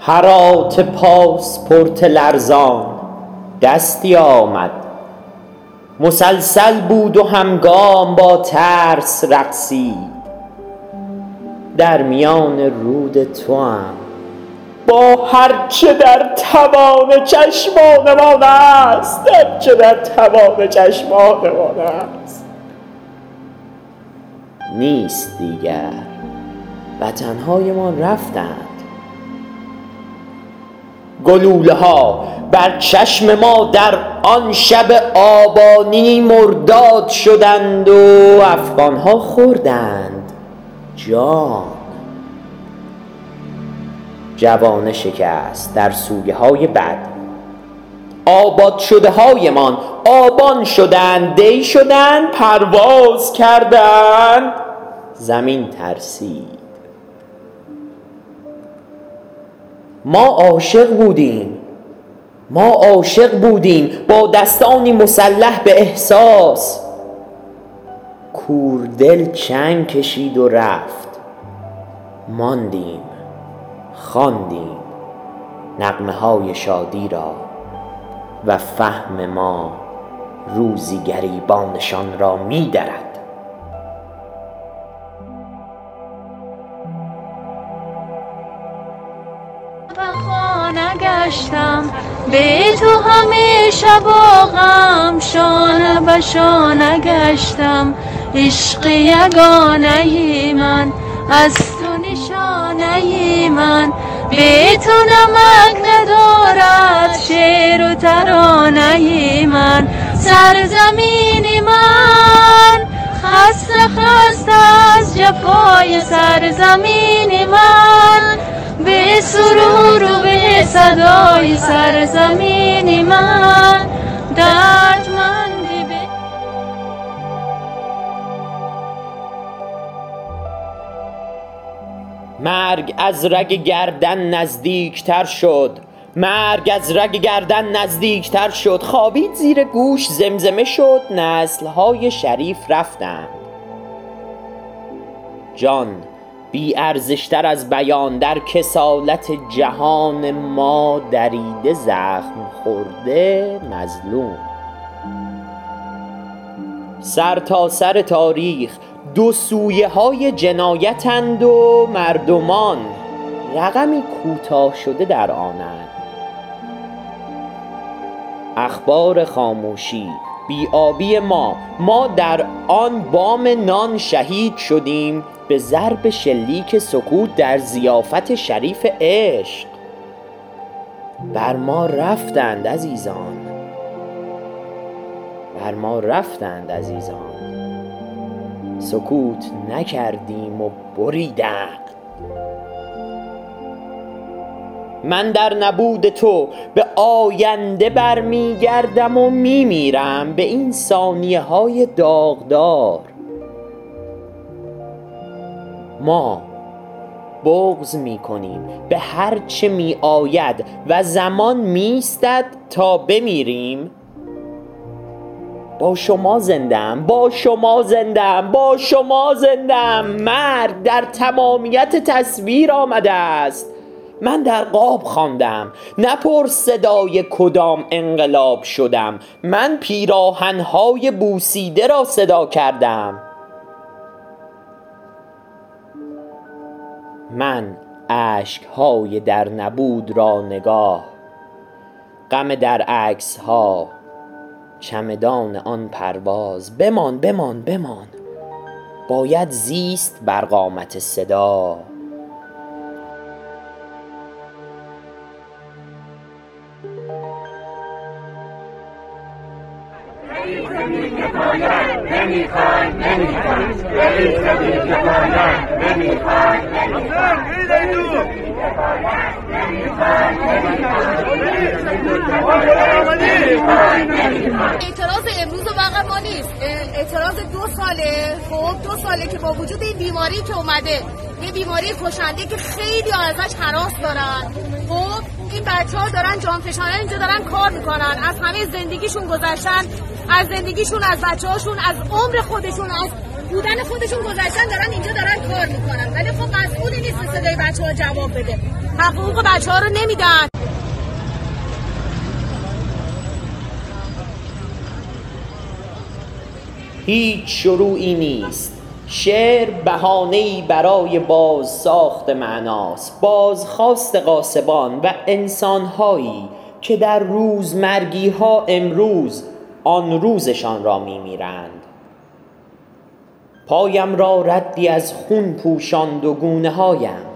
هرات پاسپورت لرزان دستی آمد. مسلسل بود و همگام با ترس رقصید. در میان رود توام با هر چه در توان چشمانمان است هر چه در توان چشمانمان است نیست دیگر. وطن هایمان رفتند. گلوله ها بر چشم ما در آن شب آبانی مرداد شدند و افغان ها خوردند. جان. جوانه شکست در سویه های بد. آباد شده هایمان آبان شدند دی شدند پرواز کردند. زمین ترسید. ما عاشق بودیم. ما عاشق بودیم. با دستانی مسلح به احساس. کوردل چنگ کشید و رفت. ماندیم. خواندیم نغمه های شادی را و فهم ما روزی گریبانشان را می درد وفا نگشتم به تو همه شب غم شانه به شانه گشتم عشق یگانه من از تو نشانه من. به تو ندارد شعر و ترانه من. سرزمین من. خسته خسته از جفای سرزمین من. به سرور و به صدای سرزمین من. دردمندی مرگ از رگ گردن نزدیکتر شد. مرگ از رگ گردن نزدیکتر شد. خوابید زیر گوش زمزمه شد نسل های شریف رفتند. جان بی ارزش تر از بیان در کسالت جهان ما دریده زخم خورده مظلوم. سرتاسر تاریخ دو سویه های جنایتند و مردمان رقمی کوتاه شده در آنند. اخبار خاموشی بی آبی ما ما در آن بام نان شهید شدیم به ضرب شلیک سکوت در ضیافت شریف عشق. بر ما رفتند عزیزان. بر ما رفتند عزیزان. سکوت نکردیم و بریدند من در نبود تو به آینده بر می گردم و می میرم به این ثانیه های داغدار. ما بغض می کنیم به هر چه می آید و زمان می ایستد تا بمیریم. با شما زنده ام با شما زنده ام با شما زنده ام مرگ در تمامیت تصویر آمده است. من در قاب خواندم. نپرس صدای کدام انقلاب شدم. من پیراهن های بوسیده را صدا کردم. من اشک های در نبود را نگاه. غم در عکس ها چمدان آن پرواز بمان بمان بمان. باید زیست بر قامت صدا. اعتراض امروز و ما نیست. اعتراض دو ساله. خب دو ساله که با وجود این بیماری که اومده. یه بیماری کشنده که خیلی ازش حراس دارن. خب این بچه ها دارن جان اینجا دارن کار می‌کنن. از همه زندگیشون گذشتن. از زندگیشون از بچه هاشون از عمر خودشون از بودن خودشون گذشتن دارن اینجا دارن کار می‌کنن. ولی خب مسئولی نیست صدای بچه ها جواب بده. حقوق بچه ها رو نمیدن. هیچ شروعی نیست. شعر بهانه‌ای برای باز ساخت معناست. بازخواست قاسبان و انسانهایی که در روزمرگی ها امروز آن روزشان را میمیرند. پایم را ردی از خون پوشاند و گونه هایم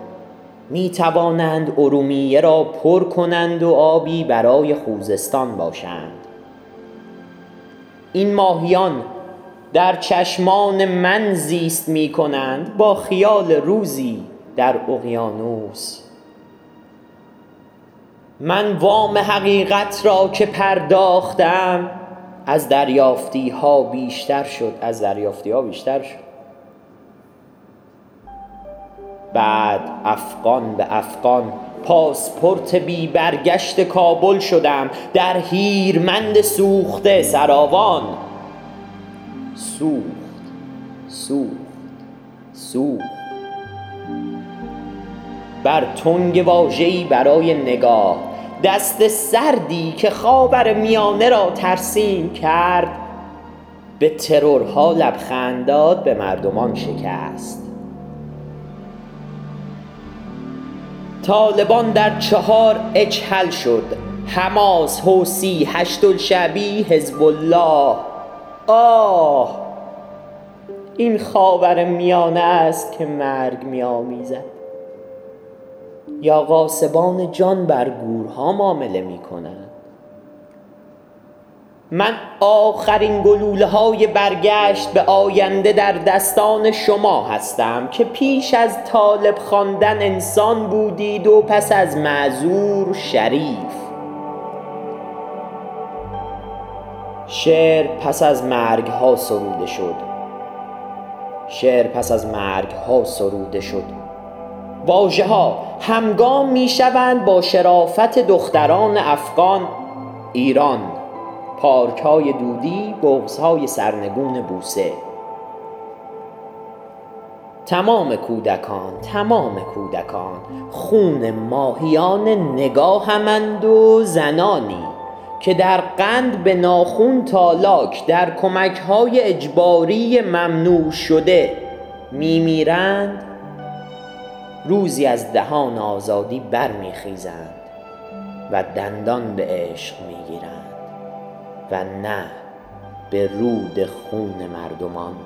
می توانند ارومیه را پر کنند و آبی برای خوزستان باشند. این ماهیان در چشمان من زیست می کنند با خیال روزی در اقیانوس. من وام حقیقت را که پرداختم از دریافتی ها بیشتر شد. از دریافتی ها بیشتر شد. بعد افغان به افغان پاسپورت بی برگشت کابل شدم. در هیرمند سوخته سراوان. سوخت سوخت سوخت. بر تنگ واژه‌ای برای نگاه. دست سردی که خاور میانه را ترسیم کرد به ترورها لبخند داد به مردمان شکست. طالبان در چهار اجهل شد حماس حوسی هشتالشعبی حزب الله آه! این خاور میانه است که مرگ میآمیزد. یا غاصبان جان بر گورها معامله می کنند؟ من آخرین گلوله های برگشت به آینده در دستان شما هستم که پیش از طالب خواندن انسان بودید و پس از معذور شریف. شعر پس از مرگ ها سروده شد. شعر پس از مرگ ها سروده شد. واژه ها همگام می شوند با شرافت دختران افغان ایران پارک های دودی بغض های سرنگون بوسه. تمام کودکان تمام کودکان خون ماهیان نگاهمند و زنانی که در قند به ناخون تالاک در کمک های اجباری ممنوع شده میمیرند روزی از دهان آزادی برمیخیزند و دندان به عشق می‌گیرند و نه به رود خون مردمان